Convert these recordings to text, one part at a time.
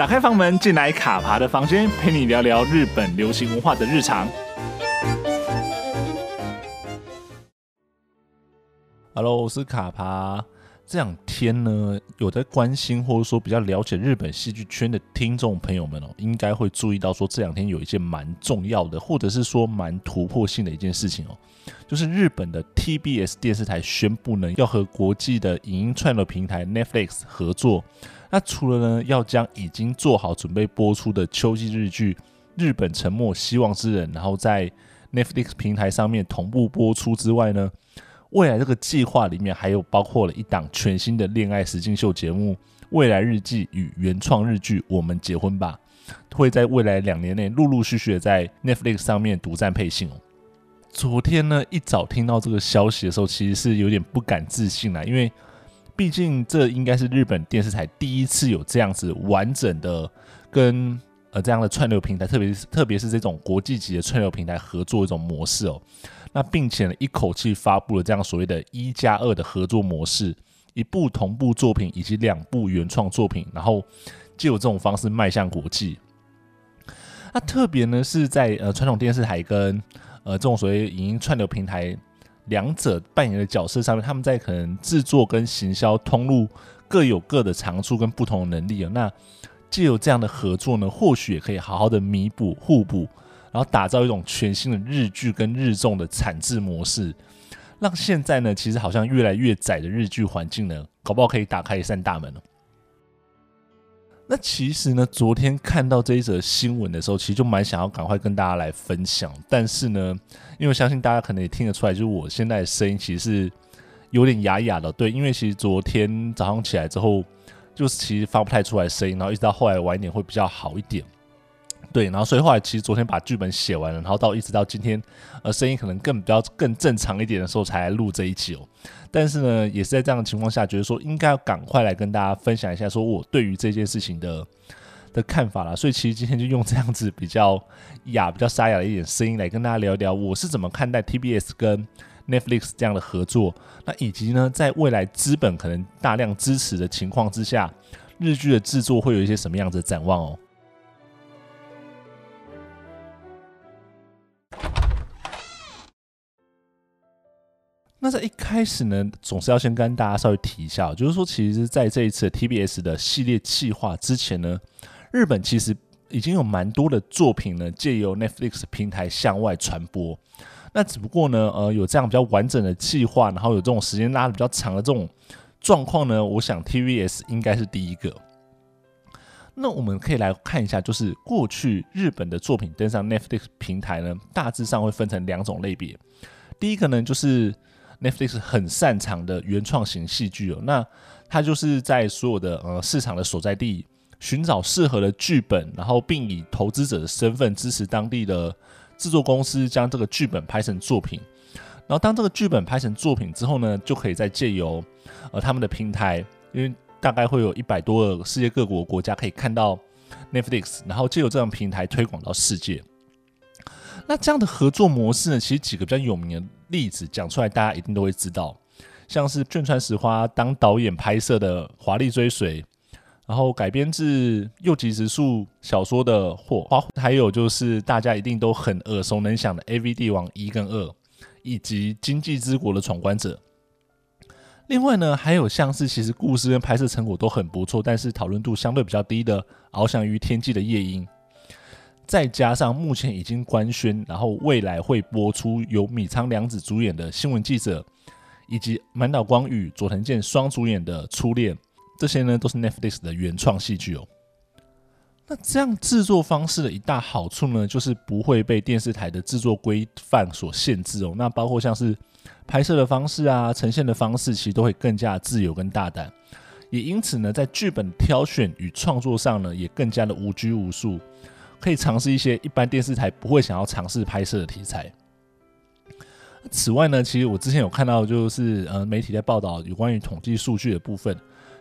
打开房门，进来卡爬的房间，陪你聊聊日本流行文化的日常。Hello，我是卡爬。这两天呢，有在关心或者说比较了解日本戏剧圈的听众朋友们哦，应该会注意到说，这两天有一件蛮重要的，或者是说蛮突破性的一件事情哦，就是日本的 TBS 电视台宣布呢，要和国际的影音串流平台 Netflix 合作。那除了呢，要将已经做好准备播出的秋季日剧《日本沉默：希望之人》，然后在 Netflix 平台上面同步播出之外呢，未来这个计划里面还有包括了一档全新的恋爱实境秀节目《未来日记》与原创日剧《我们结婚吧》，会在未来两年内陆陆续续的在 Netflix 上面独占配信哦。昨天呢，一早听到这个消息的时候，其实是有点不敢置信啦，因为毕竟这应该是日本电视台第一次有这样子完整的跟呃这样的串流平台，特别是特别是这种国际级的串流平台合作一种模式哦。那并且呢，一口气发布了这样所谓的“一加二”的合作模式，一部同步作品以及两部原创作品，然后借由这种方式迈向国际。那特别呢是在呃传统电视台跟呃这种所谓影音串流平台两者扮演的角色上面，他们在可能制作跟行销通路各有各的长处跟不同的能力啊。那借由这样的合作呢，或许也可以好好的弥补互补。然后打造一种全新的日剧跟日综的产制模式，让现在呢，其实好像越来越窄的日剧环境呢，搞不好可以打开一扇大门了。那其实呢，昨天看到这一则新闻的时候，其实就蛮想要赶快跟大家来分享。但是呢，因为相信大家可能也听得出来，就是我现在声音其实是有点哑哑的。对，因为其实昨天早上起来之后，就是其实发不太出来声音，然后一直到后来晚一点会比较好一点。对，然后所以后来其实昨天把剧本写完了，然后到一直到今天，呃，声音可能更比较更正常一点的时候才录这一期哦。但是呢，也是在这样的情况下，觉得说应该要赶快来跟大家分享一下，说我对于这件事情的的看法啦。所以其实今天就用这样子比较哑、比较沙哑的一点声音来跟大家聊一聊，我是怎么看待 TBS 跟 Netflix 这样的合作，那以及呢，在未来资本可能大量支持的情况之下，日剧的制作会有一些什么样子的展望哦。那在一开始呢，总是要先跟大家稍微提一下，就是说，其实在这一次 TBS 的系列企划之前呢，日本其实已经有蛮多的作品呢，借由 Netflix 平台向外传播。那只不过呢，呃，有这样比较完整的计划，然后有这种时间拉得比较长的这种状况呢，我想 TBS 应该是第一个。那我们可以来看一下，就是过去日本的作品登上 Netflix 平台呢，大致上会分成两种类别。第一个呢，就是。Netflix 很擅长的原创型戏剧哦，那它就是在所有的呃市场的所在地寻找适合的剧本，然后并以投资者的身份支持当地的制作公司将这个剧本拍成作品。然后当这个剧本拍成作品之后呢，就可以再借由呃他们的平台，因为大概会有一百多个世界各国国家可以看到 Netflix，然后借由这种平台推广到世界。那这样的合作模式呢，其实几个比较有名的例子讲出来，大家一定都会知道，像是卷川实花当导演拍摄的《华丽追随》，然后改编自柚木直树小说的《火花》，还有就是大家一定都很耳熟能详的《AV 帝王一》跟二，以及《经济之国的闯关者》。另外呢，还有像是其实故事跟拍摄成果都很不错，但是讨论度相对比较低的《翱翔于天际的夜莺》。再加上目前已经官宣，然后未来会播出由米仓凉子主演的《新闻记者》，以及满岛光与佐藤健双主演的《初恋》，这些呢都是 Netflix 的原创戏剧哦。那这样制作方式的一大好处呢，就是不会被电视台的制作规范所限制哦。那包括像是拍摄的方式啊、呈现的方式，其实都会更加自由跟大胆。也因此呢，在剧本挑选与创作上呢，也更加的无拘无束。可以尝试一些一般电视台不会想要尝试拍摄的题材。此外呢，其实我之前有看到，就是呃媒体在报道有关于统计数据的部分，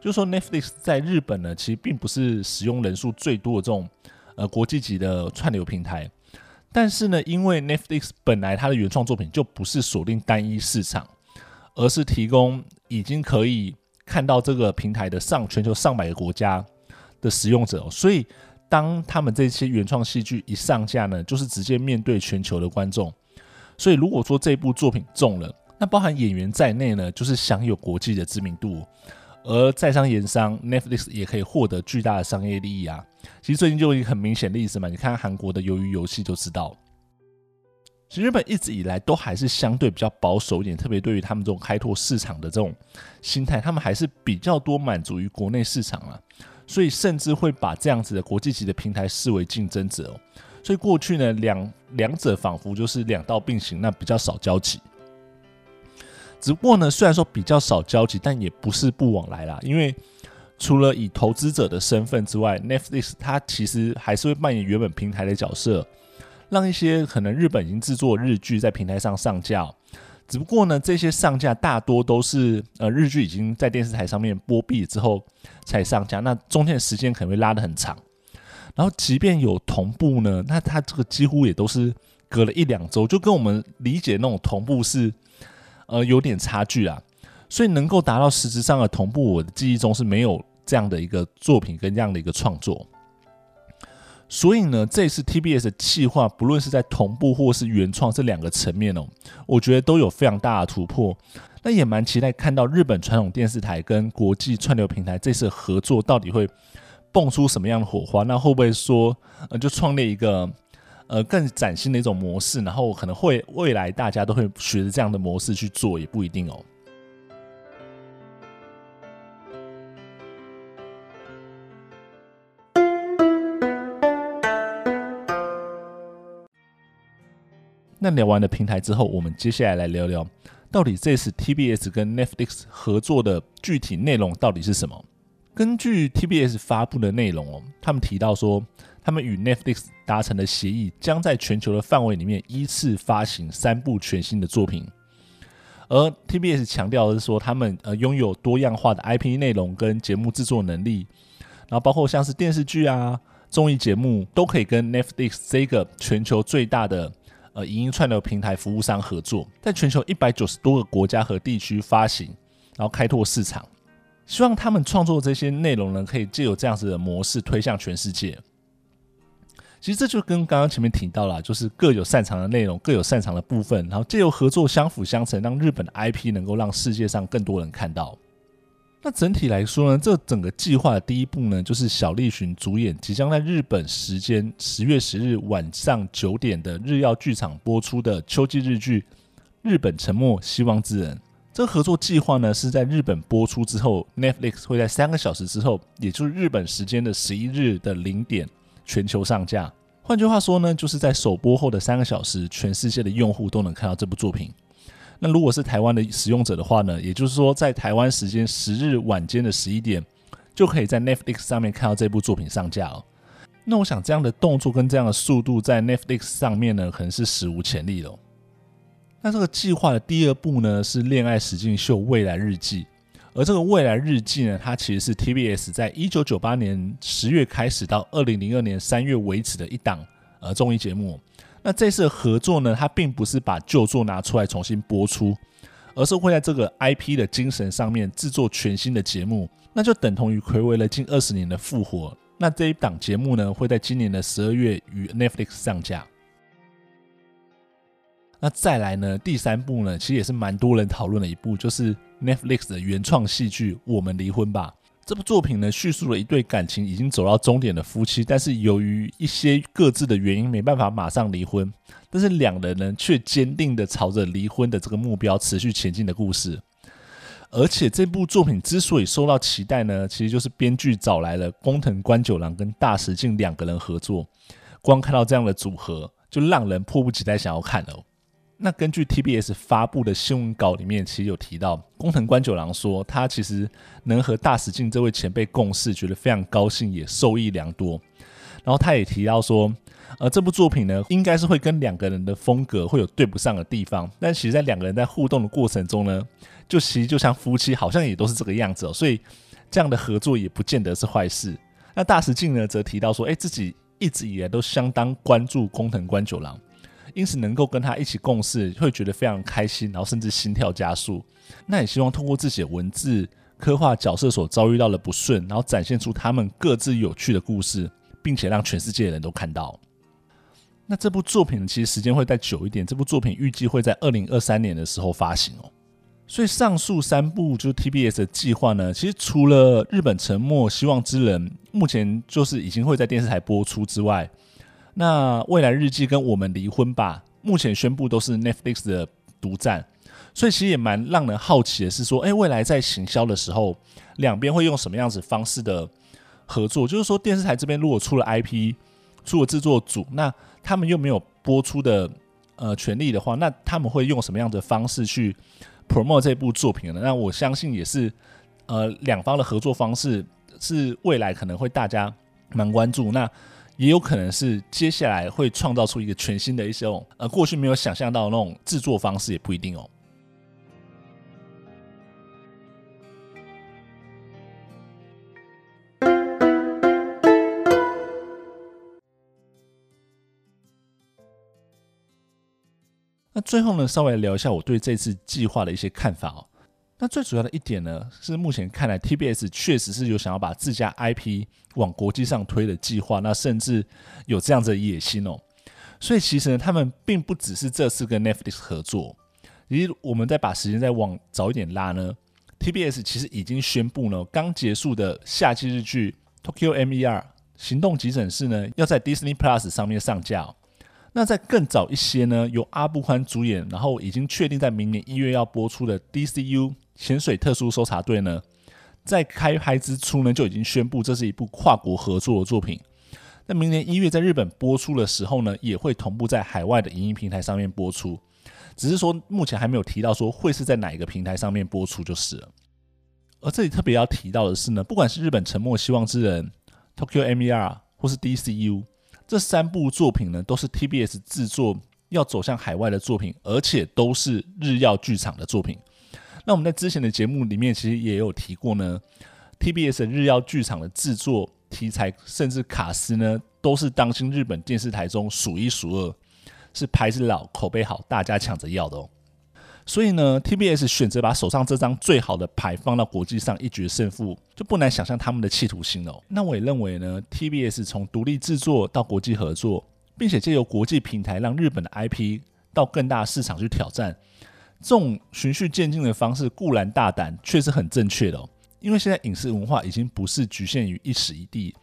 就是说 Netflix 在日本呢，其实并不是使用人数最多的这种呃国际级的串流平台，但是呢，因为 Netflix 本来它的原创作品就不是锁定单一市场，而是提供已经可以看到这个平台的上全球上百个国家的使用者，所以当他们这些原创戏剧一上架呢，就是直接面对全球的观众。所以如果说这部作品中了，那包含演员在内呢，就是享有国际的知名度。而在商言商，Netflix 也可以获得巨大的商业利益啊。其实最近就有一个很明显的例子嘛，你看韩国的鱿鱼游戏就知道。其实日本一直以来都还是相对比较保守一点，特别对于他们这种开拓市场的这种心态，他们还是比较多满足于国内市场啊。所以甚至会把这样子的国际级的平台视为竞争者哦。所以过去呢，两两者仿佛就是两道并行，那比较少交集。只不过呢，虽然说比较少交集，但也不是不往来啦。因为除了以投资者的身份之外，Netflix 它其实还是会扮演原本平台的角色，让一些可能日本已经制作日剧在平台上上架。只不过呢，这些上架大多都是呃日剧已经在电视台上面播毕之后才上架，那中间的时间可能会拉得很长。然后即便有同步呢，那它这个几乎也都是隔了一两周，就跟我们理解那种同步是。呃，有点差距啊，所以能够达到实质上的同步，我的记忆中是没有这样的一个作品跟这样的一个创作。所以呢，这次 TBS 的企划，不论是在同步或是原创这两个层面哦，我觉得都有非常大的突破。那也蛮期待看到日本传统电视台跟国际串流平台这次合作到底会蹦出什么样的火花？那会不会说，呃，就创立一个？呃，更崭新的一种模式，然后可能会未来大家都会学着这样的模式去做，也不一定哦。那聊完了平台之后，我们接下来来聊聊，到底这次 TBS 跟 Netflix 合作的具体内容到底是什么？根据 TBS 发布的内容哦，他们提到说，他们与 Netflix 达成的协议，将在全球的范围里面依次发行三部全新的作品。而 TBS 强调的是说，他们呃拥有多样化的 IP 内容跟节目制作能力，然后包括像是电视剧啊、综艺节目，都可以跟 Netflix 这个全球最大的呃影音串流平台服务商合作，在全球一百九十多个国家和地区发行，然后开拓市场。希望他们创作这些内容呢，可以借由这样子的模式推向全世界。其实这就跟刚刚前面提到了，就是各有擅长的内容，各有擅长的部分，然后借由合作相辅相成，让日本的 IP 能够让世界上更多人看到。那整体来说呢，这整个计划的第一步呢，就是小栗旬主演，即将在日本时间十月十日晚上九点的日曜剧场播出的秋季日剧《日本沉没：希望之人》。这个合作计划呢，是在日本播出之后，Netflix 会在三个小时之后，也就是日本时间的十一日的零点，全球上架。换句话说呢，就是在首播后的三个小时，全世界的用户都能看到这部作品。那如果是台湾的使用者的话呢，也就是说，在台湾时间十日晚间的十一点，就可以在 Netflix 上面看到这部作品上架哦。那我想这样的动作跟这样的速度，在 Netflix 上面呢，可能是史无前例了。那这个计划的第二部呢，是《恋爱实境秀未来日记》，而这个未来日记呢，它其实是 TBS 在一九九八年十月开始到二零零二年三月为止的一档呃综艺节目。那这次的合作呢，它并不是把旧作拿出来重新播出，而是会在这个 IP 的精神上面制作全新的节目，那就等同于睽违了近二十年的复活。那这一档节目呢，会在今年的十二月与 Netflix 上架。那再来呢？第三部呢，其实也是蛮多人讨论的一部，就是 Netflix 的原创戏剧《我们离婚吧》。这部作品呢，叙述了一对感情已经走到终点的夫妻，但是由于一些各自的原因，没办法马上离婚，但是两人呢，却坚定的朝着离婚的这个目标持续前进的故事。而且这部作品之所以受到期待呢，其实就是编剧找来了工藤官九郎跟大石静两个人合作，光看到这样的组合，就让人迫不及待想要看了。那根据 TBS 发布的新闻稿里面，其实有提到工藤官九郎说，他其实能和大石敬这位前辈共事，觉得非常高兴，也受益良多。然后他也提到说，呃，这部作品呢，应该是会跟两个人的风格会有对不上的地方，但其实在两个人在互动的过程中呢，就其实就像夫妻，好像也都是这个样子哦。所以这样的合作也不见得是坏事。那大石敬呢，则提到说，哎，自己一直以来都相当关注工藤官九郎。因此，能够跟他一起共事，会觉得非常开心，然后甚至心跳加速。那也希望通过自己的文字刻画角色所遭遇到的不顺，然后展现出他们各自有趣的故事，并且让全世界的人都看到。那这部作品其实时间会再久一点，这部作品预计会在二零二三年的时候发行哦。所以上述三部就是 TBS 的计划呢，其实除了日本沉没、希望之人目前就是已经会在电视台播出之外，那未来日记跟我们离婚吧，目前宣布都是 Netflix 的独占。所以其实也蛮让人好奇的是说，哎，未来在行销的时候，两边会用什么样子方式的合作？就是说电视台这边如果出了 IP，出了制作组，那他们又没有播出的呃权利的话，那他们会用什么样的方式去 promote 这部作品呢？那我相信也是呃两方的合作方式是未来可能会大家蛮关注，那也有可能是接下来会创造出一个全新的一些哦呃过去没有想象到的那种制作方式，也不一定哦。那最后呢，稍微聊一下我对这次计划的一些看法哦。那最主要的一点呢，是目前看来，TBS 确实是有想要把自家 IP 往国际上推的计划，那甚至有这样子的野心哦。所以其实呢，他们并不只是这次跟 Netflix 合作，以及我们再把时间再往早一点拉呢，TBS 其实已经宣布呢，刚结束的夏季日剧《Tokyo MER 行动急诊室》呢，要在 Disney Plus 上面上架。那在更早一些呢，由阿部宽主演，然后已经确定在明年一月要播出的 DCU 潜水特殊搜查队呢，在开拍之初呢就已经宣布这是一部跨国合作的作品。那明年一月在日本播出的时候呢，也会同步在海外的影音平台上面播出，只是说目前还没有提到说会是在哪一个平台上面播出就是了。而这里特别要提到的是呢，不管是日本沉没希望之人、Tokyo MER 或是 DCU。这三部作品呢，都是 TBS 制作要走向海外的作品，而且都是日曜剧场的作品。那我们在之前的节目里面其实也有提过呢，TBS 日曜剧场的制作题材甚至卡司呢，都是当今日本电视台中数一数二，是牌子老、口碑好，大家抢着要的哦。所以呢，TBS 选择把手上这张最好的牌放到国际上一决胜负，就不难想象他们的企图心哦。那我也认为呢，TBS 从独立制作到国际合作，并且借由国际平台让日本的 IP 到更大市场去挑战，这种循序渐进的方式固然大胆，却是很正确的哦。因为现在影视文化已经不是局限于一时一地。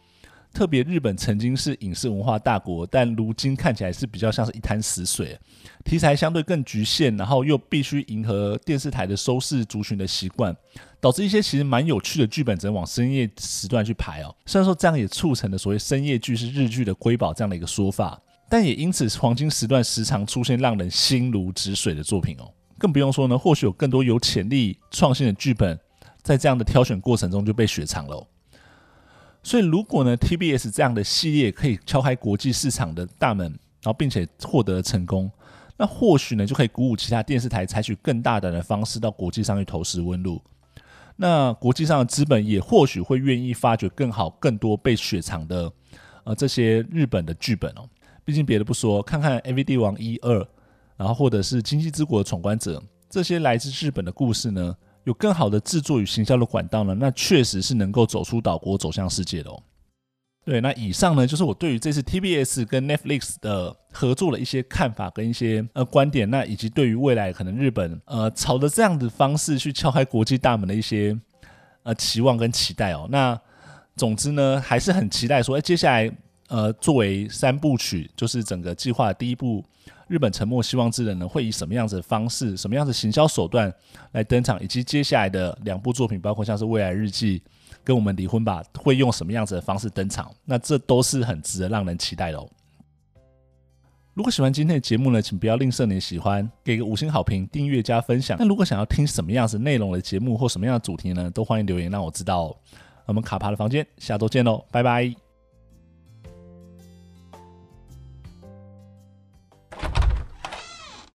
特别日本曾经是影视文化大国，但如今看起来是比较像是一滩死水，题材相对更局限，然后又必须迎合电视台的收视族群的习惯，导致一些其实蛮有趣的剧本只能往深夜时段去排哦。虽然说这样也促成了所谓深夜剧是日剧的瑰宝这样的一个说法，但也因此黄金时段时常出现让人心如止水的作品哦。更不用说呢，或许有更多有潜力创新的剧本，在这样的挑选过程中就被雪藏了。所以，如果呢，TBS 这样的系列可以敲开国际市场的大门，然后并且获得成功，那或许呢，就可以鼓舞其他电视台采取更大胆的方式到国际上去投石问路。那国际上的资本也或许会愿意发掘更好、更多被雪藏的呃这些日本的剧本哦。毕竟别的不说，看看《AV 帝王》一二，然后或者是《经济之国的闯关者》这些来自日本的故事呢。有更好的制作与行销的管道呢，那确实是能够走出岛国，走向世界的哦。对，那以上呢就是我对于这次 TBS 跟 Netflix 的合作的一些看法跟一些呃观点，那以及对于未来可能日本呃朝着这样的方式去敲开国际大门的一些呃期望跟期待哦。那总之呢，还是很期待说，哎，接下来呃作为三部曲，就是整个计划第一部。日本沉默希望之人呢，会以什么样子的方式、什么样子行销手段来登场，以及接下来的两部作品，包括像是《未来日记》跟《我们离婚吧》，会用什么样子的方式登场？那这都是很值得让人期待的哦。如果喜欢今天的节目呢，请不要吝啬你的喜欢，给个五星好评、订阅加分享。那如果想要听什么样子内容的节目或什么样的主题呢，都欢迎留言让我知道哦。我们卡帕的房间，下周见喽，拜拜。